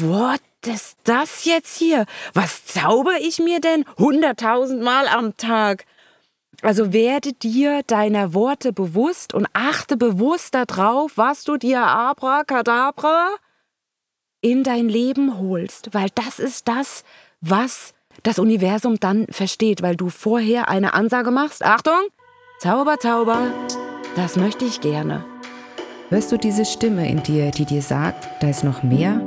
what ist das jetzt hier? Was zauber ich mir denn hunderttausendmal am Tag? Also werde dir deiner Worte bewusst und achte bewusst darauf, was du dir abracadabra in dein Leben holst, weil das ist das, was das Universum dann versteht, weil du vorher eine Ansage machst. Achtung, Zauber, Zauber, das möchte ich gerne. Hörst du diese Stimme in dir, die dir sagt, da ist noch mehr?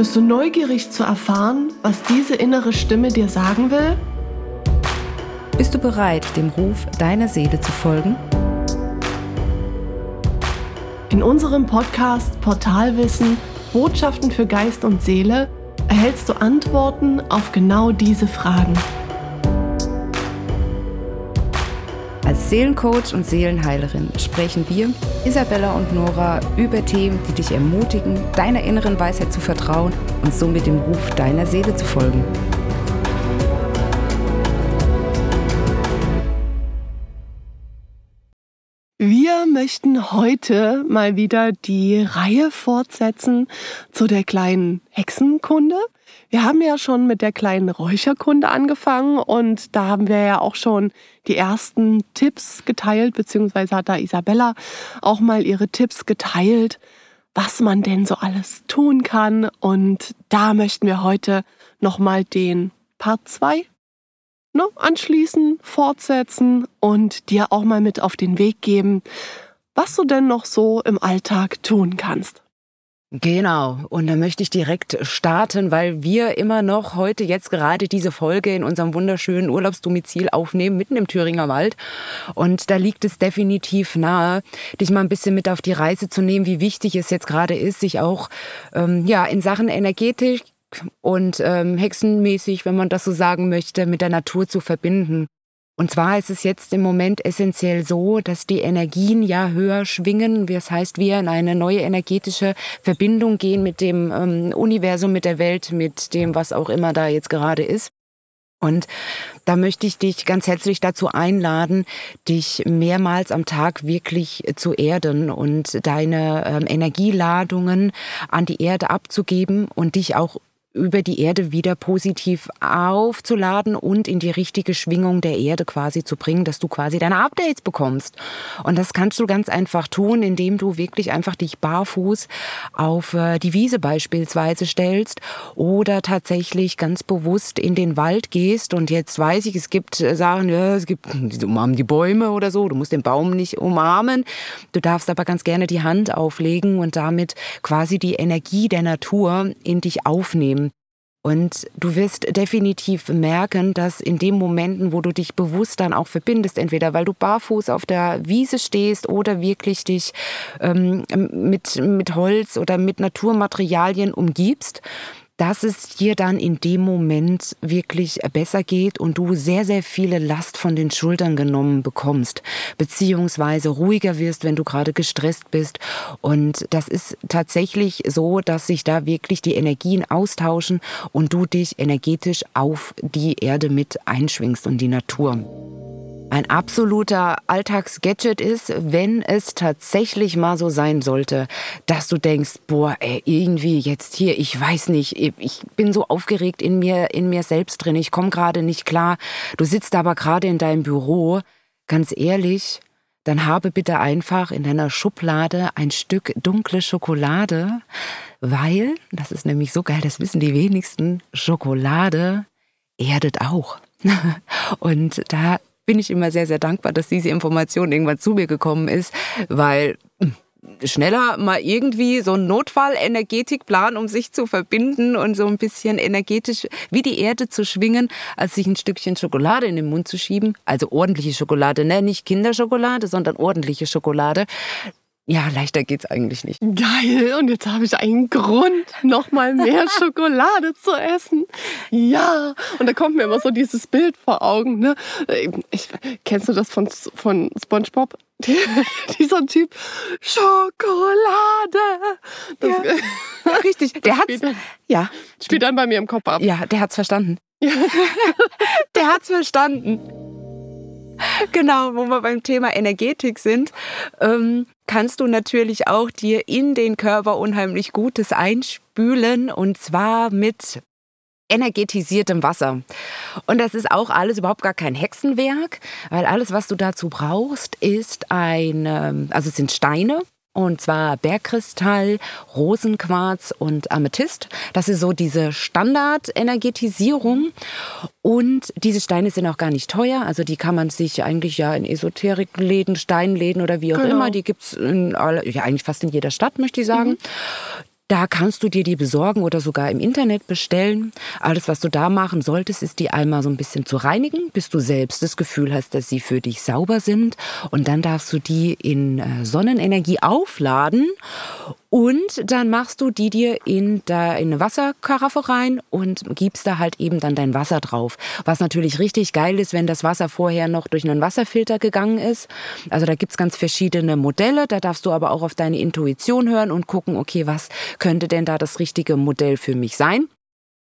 Bist du neugierig zu erfahren, was diese innere Stimme dir sagen will? Bist du bereit, dem Ruf deiner Seele zu folgen? In unserem Podcast Portalwissen Botschaften für Geist und Seele erhältst du Antworten auf genau diese Fragen. Als Seelencoach und Seelenheilerin sprechen wir, Isabella und Nora, über Themen, die dich ermutigen, deiner inneren Weisheit zu vertrauen und somit dem Ruf deiner Seele zu folgen. Wir möchten heute mal wieder die Reihe fortsetzen zu der kleinen Hexenkunde. Wir haben ja schon mit der kleinen Räucherkunde angefangen und da haben wir ja auch schon die ersten Tipps geteilt, beziehungsweise hat da Isabella auch mal ihre Tipps geteilt, was man denn so alles tun kann. Und da möchten wir heute nochmal den Part 2 ne, anschließen, fortsetzen und dir auch mal mit auf den Weg geben, was du denn noch so im Alltag tun kannst. Genau, und da möchte ich direkt starten, weil wir immer noch heute jetzt gerade diese Folge in unserem wunderschönen Urlaubsdomizil aufnehmen, mitten im Thüringer Wald. Und da liegt es definitiv nahe, dich mal ein bisschen mit auf die Reise zu nehmen, wie wichtig es jetzt gerade ist, sich auch ähm, ja, in Sachen Energetik und ähm, hexenmäßig, wenn man das so sagen möchte, mit der Natur zu verbinden. Und zwar ist es jetzt im Moment essentiell so, dass die Energien ja höher schwingen. Das heißt, wir in eine neue energetische Verbindung gehen mit dem ähm, Universum, mit der Welt, mit dem, was auch immer da jetzt gerade ist. Und da möchte ich dich ganz herzlich dazu einladen, dich mehrmals am Tag wirklich zu erden und deine ähm, Energieladungen an die Erde abzugeben und dich auch über die Erde wieder positiv aufzuladen und in die richtige Schwingung der Erde quasi zu bringen, dass du quasi deine Updates bekommst. Und das kannst du ganz einfach tun, indem du wirklich einfach dich barfuß auf äh, die Wiese beispielsweise stellst oder tatsächlich ganz bewusst in den Wald gehst. Und jetzt weiß ich, es gibt äh, Sachen, ja, es gibt, die umarmen die Bäume oder so, du musst den Baum nicht umarmen. Du darfst aber ganz gerne die Hand auflegen und damit quasi die Energie der Natur in dich aufnehmen. Und du wirst definitiv merken, dass in den Momenten, wo du dich bewusst dann auch verbindest, entweder weil du barfuß auf der Wiese stehst oder wirklich dich ähm, mit, mit Holz oder mit Naturmaterialien umgibst, dass es dir dann in dem Moment wirklich besser geht und du sehr, sehr viele Last von den Schultern genommen bekommst, beziehungsweise ruhiger wirst, wenn du gerade gestresst bist. Und das ist tatsächlich so, dass sich da wirklich die Energien austauschen und du dich energetisch auf die Erde mit einschwingst und die Natur ein absoluter Alltagsgadget ist, wenn es tatsächlich mal so sein sollte, dass du denkst, boah, ey, irgendwie jetzt hier, ich weiß nicht, ich bin so aufgeregt in mir, in mir selbst drin, ich komme gerade nicht klar. Du sitzt aber gerade in deinem Büro, ganz ehrlich, dann habe bitte einfach in deiner Schublade ein Stück dunkle Schokolade, weil, das ist nämlich so geil, das wissen die wenigsten, Schokolade erdet auch. Und da bin ich immer sehr, sehr dankbar, dass diese Information irgendwann zu mir gekommen ist, weil hm, schneller mal irgendwie so einen Notfall-Energetikplan, um sich zu verbinden und so ein bisschen energetisch wie die Erde zu schwingen, als sich ein Stückchen Schokolade in den Mund zu schieben. Also ordentliche Schokolade, ne? nicht Kinderschokolade, sondern ordentliche Schokolade. Ja, leichter geht's eigentlich nicht. Geil. Und jetzt habe ich einen Grund, noch mal mehr Schokolade zu essen. Ja. Und da kommt mir immer so dieses Bild vor Augen. Ne? Ich, kennst du das von, von SpongeBob? Dieser Typ. Schokolade. Das, ja. Richtig. Der hat's. Ja. Spielt dann bei mir im Kopf ab. Ja, der hat's verstanden. der hat's verstanden. Genau, wo wir beim Thema Energetik sind. Ähm, kannst du natürlich auch dir in den Körper unheimlich Gutes einspülen und zwar mit energetisiertem Wasser. Und das ist auch alles überhaupt gar kein Hexenwerk, weil alles, was du dazu brauchst, ist ein, also es sind Steine, und zwar Bergkristall, Rosenquarz und Amethyst. Das ist so diese Standard-Energetisierung. Und diese Steine sind auch gar nicht teuer. Also die kann man sich eigentlich ja in Esoterikläden, Steinläden oder wie auch genau. immer, die gibt es ja, eigentlich fast in jeder Stadt, möchte ich sagen. Mhm. Da kannst du dir die besorgen oder sogar im Internet bestellen. Alles, was du da machen solltest, ist die einmal so ein bisschen zu reinigen, bis du selbst das Gefühl hast, dass sie für dich sauber sind. Und dann darfst du die in äh, Sonnenenergie aufladen und dann machst du die dir in, da, in eine Wasserkaraffe rein und gibst da halt eben dann dein Wasser drauf. Was natürlich richtig geil ist, wenn das Wasser vorher noch durch einen Wasserfilter gegangen ist. Also da gibt's ganz verschiedene Modelle. Da darfst du aber auch auf deine Intuition hören und gucken, okay, was könnte denn da das richtige Modell für mich sein?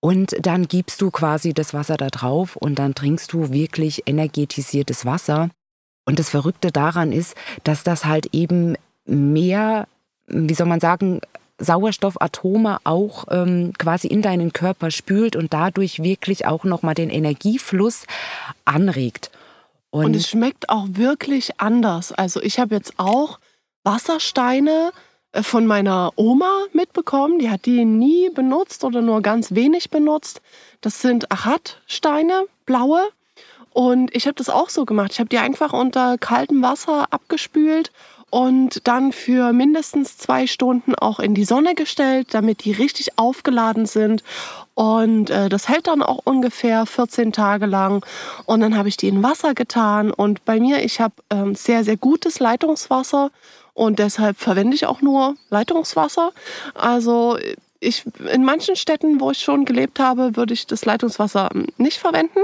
Und dann gibst du quasi das Wasser da drauf und dann trinkst du wirklich energetisiertes Wasser. Und das Verrückte daran ist, dass das halt eben mehr wie soll man sagen, Sauerstoffatome auch ähm, quasi in deinen Körper spült und dadurch wirklich auch nochmal den Energiefluss anregt. Und, und, es schmeckt auch wirklich anders. Also ich habe jetzt auch Wassersteine von meiner Oma mitbekommen. Die hat die nie benutzt oder nur ganz wenig benutzt. Das sind Achatsteine, blaue. Und ich habe das auch so gemacht. Ich habe die einfach unter kaltem Wasser abgespült und dann für mindestens zwei Stunden auch in die Sonne gestellt, damit die richtig aufgeladen sind. Und äh, das hält dann auch ungefähr 14 Tage lang. Und dann habe ich die in Wasser getan. Und bei mir, ich habe ähm, sehr, sehr gutes Leitungswasser. Und deshalb verwende ich auch nur Leitungswasser. Also ich, in manchen Städten, wo ich schon gelebt habe, würde ich das Leitungswasser hm, nicht verwenden.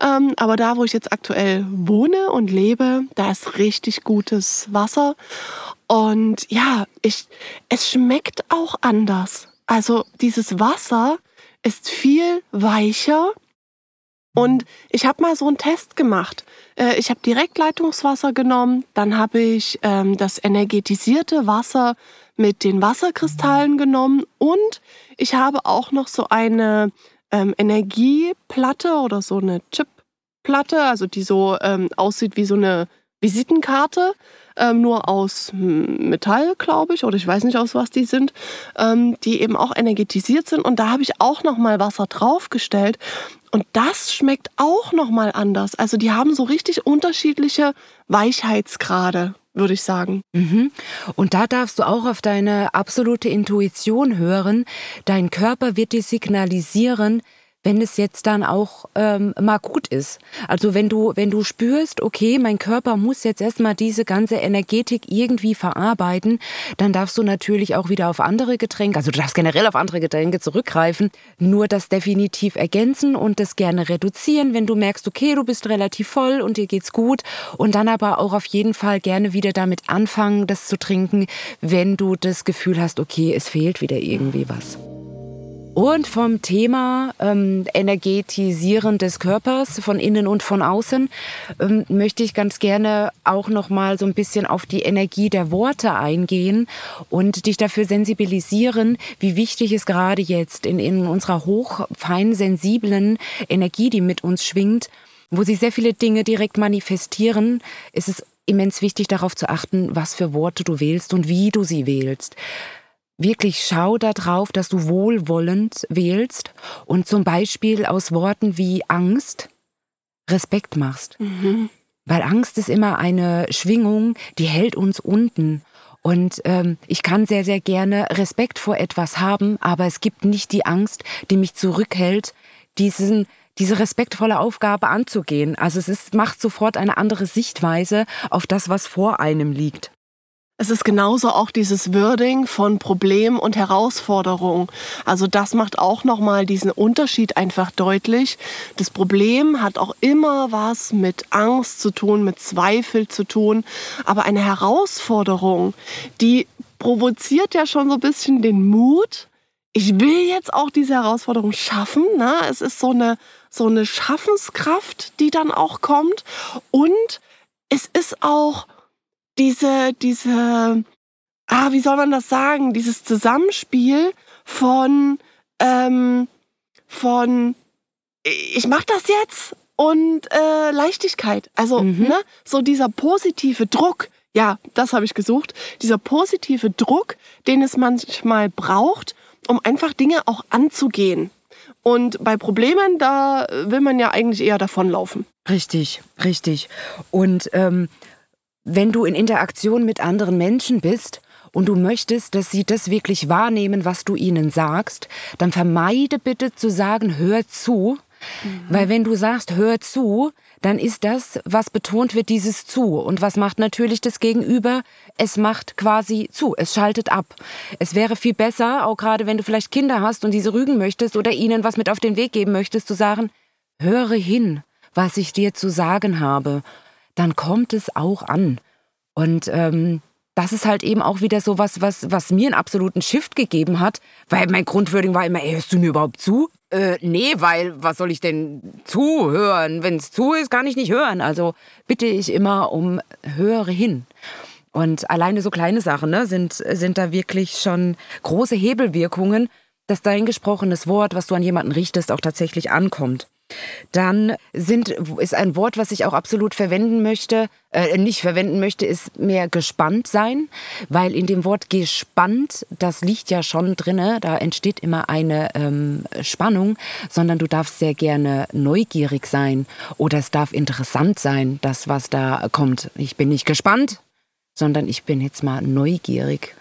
Ähm, aber da, wo ich jetzt aktuell wohne und lebe, da ist richtig gutes Wasser. Und ja, ich, es schmeckt auch anders. Also dieses Wasser ist viel weicher. Und ich habe mal so einen Test gemacht. Äh, ich habe direkt Leitungswasser genommen, dann habe ich ähm, das energetisierte Wasser mit den Wasserkristallen genommen und ich habe auch noch so eine ähm, Energieplatte oder so eine Chipplatte, also die so ähm, aussieht wie so eine Visitenkarte, ähm, nur aus Metall, glaube ich, oder ich weiß nicht aus was die sind, ähm, die eben auch energetisiert sind. Und da habe ich auch noch mal Wasser draufgestellt. Und das schmeckt auch noch mal anders. Also die haben so richtig unterschiedliche Weichheitsgrade würde ich sagen. Mhm. Und da darfst du auch auf deine absolute Intuition hören. Dein Körper wird dir signalisieren, wenn es jetzt dann auch ähm, mal gut ist. Also wenn du, wenn du spürst, okay, mein Körper muss jetzt erstmal diese ganze Energetik irgendwie verarbeiten, dann darfst du natürlich auch wieder auf andere Getränke, also du darfst generell auf andere Getränke zurückgreifen, nur das definitiv ergänzen und das gerne reduzieren, wenn du merkst, okay, du bist relativ voll und dir geht's gut und dann aber auch auf jeden Fall gerne wieder damit anfangen, das zu trinken, wenn du das Gefühl hast, okay, es fehlt wieder irgendwie was. Und vom Thema ähm, Energetisieren des Körpers von innen und von außen ähm, möchte ich ganz gerne auch noch mal so ein bisschen auf die Energie der Worte eingehen und dich dafür sensibilisieren, wie wichtig es gerade jetzt in, in unserer hochfein sensiblen Energie, die mit uns schwingt, wo sich sehr viele Dinge direkt manifestieren, ist es immens wichtig darauf zu achten, was für Worte du wählst und wie du sie wählst wirklich schau darauf, dass du wohlwollend wählst und zum Beispiel aus Worten wie Angst Respekt machst. Mhm. Weil Angst ist immer eine Schwingung, die hält uns unten. Und ähm, ich kann sehr, sehr gerne Respekt vor etwas haben, aber es gibt nicht die Angst, die mich zurückhält, diesen, diese respektvolle Aufgabe anzugehen. Also es ist, macht sofort eine andere Sichtweise auf das, was vor einem liegt. Es ist genauso auch dieses Wording von Problem und Herausforderung. Also das macht auch nochmal diesen Unterschied einfach deutlich. Das Problem hat auch immer was mit Angst zu tun, mit Zweifel zu tun. Aber eine Herausforderung, die provoziert ja schon so ein bisschen den Mut. Ich will jetzt auch diese Herausforderung schaffen. Ne? Es ist so eine, so eine Schaffenskraft, die dann auch kommt. Und es ist auch diese, diese, ah, wie soll man das sagen? Dieses Zusammenspiel von, ähm, von, ich mach das jetzt und äh, Leichtigkeit. Also, mhm. ne, so dieser positive Druck. Ja, das habe ich gesucht. Dieser positive Druck, den es manchmal braucht, um einfach Dinge auch anzugehen. Und bei Problemen, da will man ja eigentlich eher davonlaufen. Richtig, richtig. Und ähm, wenn du in Interaktion mit anderen Menschen bist und du möchtest, dass sie das wirklich wahrnehmen, was du ihnen sagst, dann vermeide bitte zu sagen, hör zu. Mhm. Weil wenn du sagst, hör zu, dann ist das, was betont wird, dieses zu. Und was macht natürlich das Gegenüber? Es macht quasi zu, es schaltet ab. Es wäre viel besser, auch gerade wenn du vielleicht Kinder hast und diese rügen möchtest oder ihnen was mit auf den Weg geben möchtest, zu sagen, höre hin, was ich dir zu sagen habe. Dann kommt es auch an. Und ähm, das ist halt eben auch wieder so was, was, was mir einen absoluten Shift gegeben hat, weil mein Grundwording war immer, ey, hörst du mir überhaupt zu? Äh, nee, weil was soll ich denn zuhören? Wenn es zu ist, kann ich nicht hören. Also bitte ich immer um höre hin. Und alleine so kleine Sachen ne, sind, sind da wirklich schon große Hebelwirkungen, dass dein gesprochenes Wort, was du an jemanden richtest, auch tatsächlich ankommt. Dann sind, ist ein Wort, was ich auch absolut verwenden möchte, äh, nicht verwenden möchte, ist mehr gespannt sein, weil in dem Wort gespannt, das liegt ja schon drinne, da entsteht immer eine ähm, Spannung, sondern du darfst sehr gerne neugierig sein oder es darf interessant sein, das was da kommt. Ich bin nicht gespannt, sondern ich bin jetzt mal neugierig.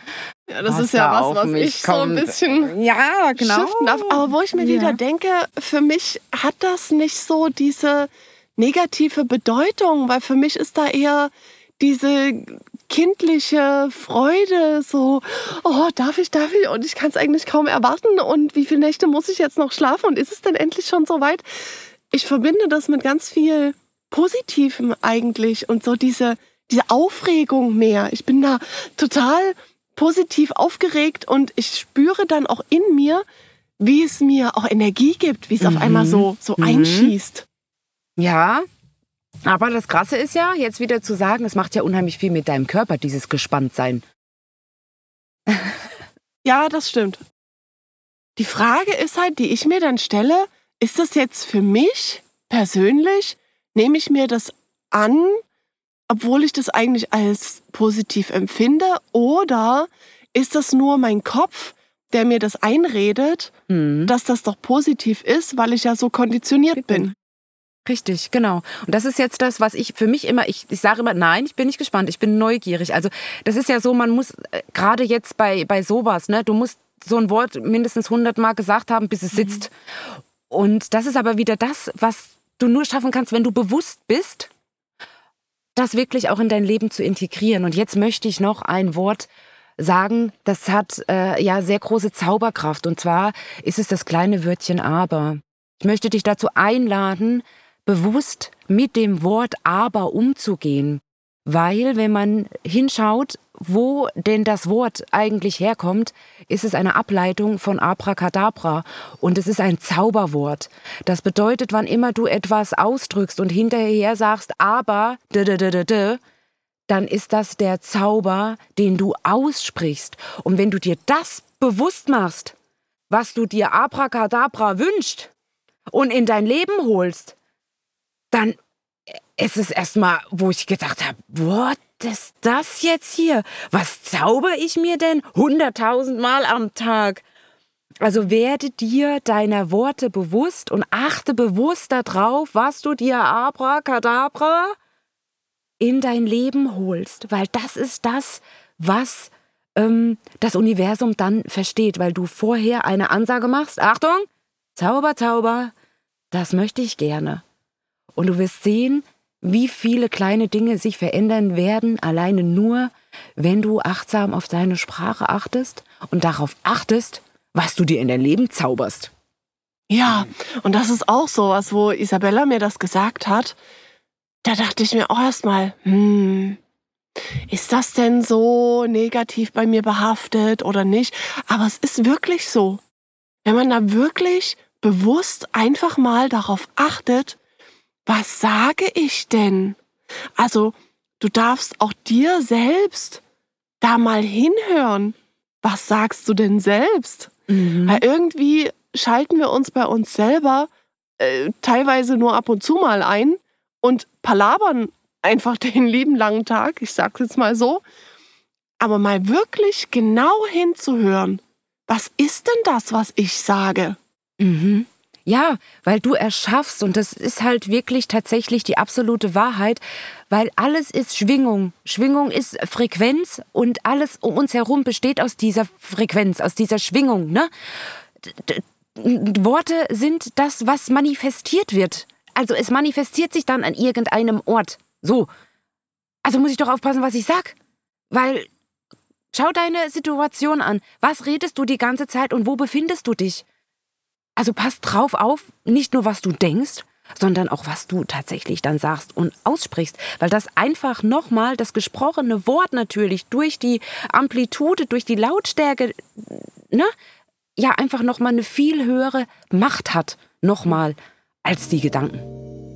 Ja, das ist ja was, was ich kommt. so ein bisschen ja, genau. shiften darf. Aber wo ich mir ja. wieder denke, für mich hat das nicht so diese negative Bedeutung, weil für mich ist da eher diese kindliche Freude, so, oh, darf ich, darf ich? Und ich kann es eigentlich kaum erwarten. Und wie viele Nächte muss ich jetzt noch schlafen? Und ist es denn endlich schon so weit? Ich verbinde das mit ganz viel Positivem eigentlich und so diese, diese Aufregung mehr. Ich bin da total positiv aufgeregt und ich spüre dann auch in mir, wie es mir auch Energie gibt, wie es mhm. auf einmal so, so mhm. einschießt. Ja, aber das Krasse ist ja, jetzt wieder zu sagen, es macht ja unheimlich viel mit deinem Körper, dieses Gespanntsein. ja, das stimmt. Die Frage ist halt, die ich mir dann stelle, ist das jetzt für mich persönlich, nehme ich mir das an obwohl ich das eigentlich als positiv empfinde? Oder ist das nur mein Kopf, der mir das einredet, mhm. dass das doch positiv ist, weil ich ja so konditioniert bin? Richtig, genau. Und das ist jetzt das, was ich für mich immer, ich, ich sage immer, nein, ich bin nicht gespannt, ich bin neugierig. Also das ist ja so, man muss äh, gerade jetzt bei, bei sowas, ne, du musst so ein Wort mindestens hundertmal gesagt haben, bis es mhm. sitzt. Und das ist aber wieder das, was du nur schaffen kannst, wenn du bewusst bist, das wirklich auch in dein Leben zu integrieren. Und jetzt möchte ich noch ein Wort sagen, das hat äh, ja sehr große Zauberkraft. Und zwar ist es das kleine Wörtchen aber. Ich möchte dich dazu einladen, bewusst mit dem Wort aber umzugehen. Weil wenn man hinschaut, wo denn das Wort eigentlich herkommt, ist es eine Ableitung von Abracadabra und es ist ein Zauberwort. Das bedeutet, wann immer du etwas ausdrückst und hinterher sagst aber dann ist das der Zauber, den du aussprichst. Und wenn du dir das bewusst machst, was du dir Abracadabra wünscht und in dein Leben holst, dann ist es erstmal, wo ich gedacht habe, what ist das jetzt hier? Was zauber ich mir denn hunderttausendmal am Tag? Also werde dir deiner Worte bewusst und achte bewusst darauf, was du dir abracadabra in dein Leben holst, weil das ist das, was ähm, das Universum dann versteht, weil du vorher eine Ansage machst. Achtung, Zauber, Zauber, das möchte ich gerne. Und du wirst sehen, wie viele kleine Dinge sich verändern werden, alleine nur, wenn du achtsam auf deine Sprache achtest und darauf achtest, was du dir in dein Leben zauberst. Ja, und das ist auch so was, wo Isabella mir das gesagt hat. Da dachte ich mir auch erstmal, hm, ist das denn so negativ bei mir behaftet oder nicht? Aber es ist wirklich so. Wenn man da wirklich bewusst einfach mal darauf achtet, was sage ich denn? Also du darfst auch dir selbst da mal hinhören. Was sagst du denn selbst? Mhm. Weil irgendwie schalten wir uns bei uns selber äh, teilweise nur ab und zu mal ein und palabern einfach den lieben langen Tag, ich sag's jetzt mal so. Aber mal wirklich genau hinzuhören, was ist denn das, was ich sage? Mhm. Ja, weil du erschaffst, und das ist halt wirklich tatsächlich die absolute Wahrheit, weil alles ist Schwingung. Schwingung ist Frequenz und alles um uns herum besteht aus dieser Frequenz, aus dieser Schwingung. Ne? Worte sind das, was manifestiert wird. Also es manifestiert sich dann an irgendeinem Ort. So. Also muss ich doch aufpassen, was ich sag. Weil schau deine Situation an. Was redest du die ganze Zeit und wo befindest du dich? Also pass drauf auf, nicht nur was du denkst, sondern auch was du tatsächlich dann sagst und aussprichst, weil das einfach nochmal das gesprochene Wort natürlich durch die Amplitude, durch die Lautstärke, ne, ja einfach nochmal eine viel höhere Macht hat, nochmal als die Gedanken.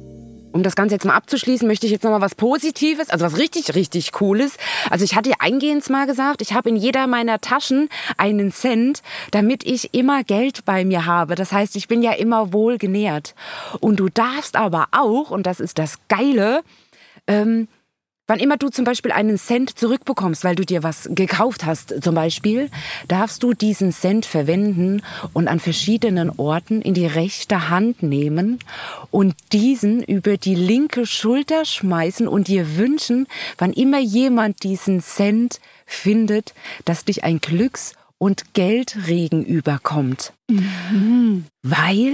Um das Ganze jetzt mal abzuschließen, möchte ich jetzt nochmal was Positives, also was richtig, richtig Cooles. Also ich hatte ja eingehend mal gesagt, ich habe in jeder meiner Taschen einen Cent, damit ich immer Geld bei mir habe. Das heißt, ich bin ja immer wohl genährt. Und du darfst aber auch, und das ist das Geile, ähm, Wann immer du zum Beispiel einen Cent zurückbekommst, weil du dir was gekauft hast, zum Beispiel, darfst du diesen Cent verwenden und an verschiedenen Orten in die rechte Hand nehmen und diesen über die linke Schulter schmeißen und dir wünschen, wann immer jemand diesen Cent findet, dass dich ein Glücks- und Geldregen überkommt. Mhm. Weil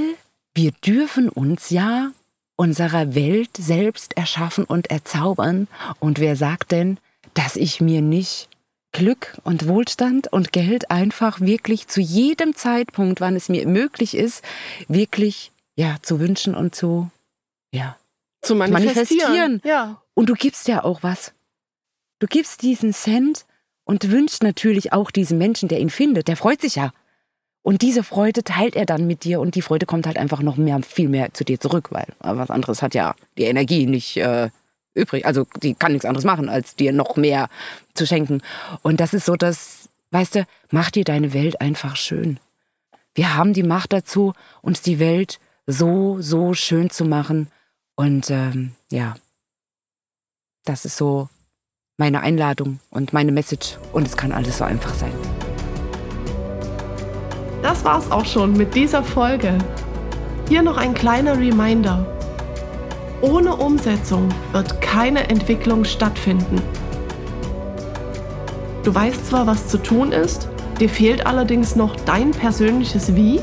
wir dürfen uns ja unserer Welt selbst erschaffen und erzaubern. Und wer sagt denn, dass ich mir nicht Glück und Wohlstand und Geld einfach wirklich zu jedem Zeitpunkt, wann es mir möglich ist, wirklich ja zu wünschen und zu ja zu manifestieren. manifestieren. Ja. Und du gibst ja auch was. Du gibst diesen Cent und wünschst natürlich auch diesem Menschen, der ihn findet, der freut sich ja. Und diese Freude teilt er dann mit dir und die Freude kommt halt einfach noch mehr, viel mehr zu dir zurück, weil was anderes hat ja die Energie nicht äh, übrig. Also die kann nichts anderes machen, als dir noch mehr zu schenken. Und das ist so das, weißt du, mach dir deine Welt einfach schön. Wir haben die Macht dazu, uns die Welt so, so schön zu machen. Und ähm, ja, das ist so meine Einladung und meine Message. Und es kann alles so einfach sein. Das war's auch schon mit dieser Folge. Hier noch ein kleiner Reminder. Ohne Umsetzung wird keine Entwicklung stattfinden. Du weißt zwar, was zu tun ist, dir fehlt allerdings noch dein persönliches Wie?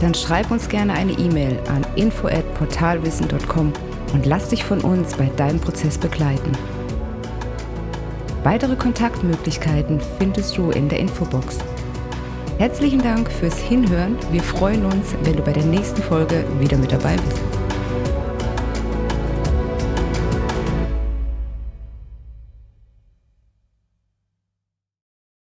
Dann schreib uns gerne eine E-Mail an info@portalwissen.com und lass dich von uns bei deinem Prozess begleiten. Weitere Kontaktmöglichkeiten findest du in der Infobox. Herzlichen Dank fürs Hinhören. Wir freuen uns, wenn du bei der nächsten Folge wieder mit dabei bist.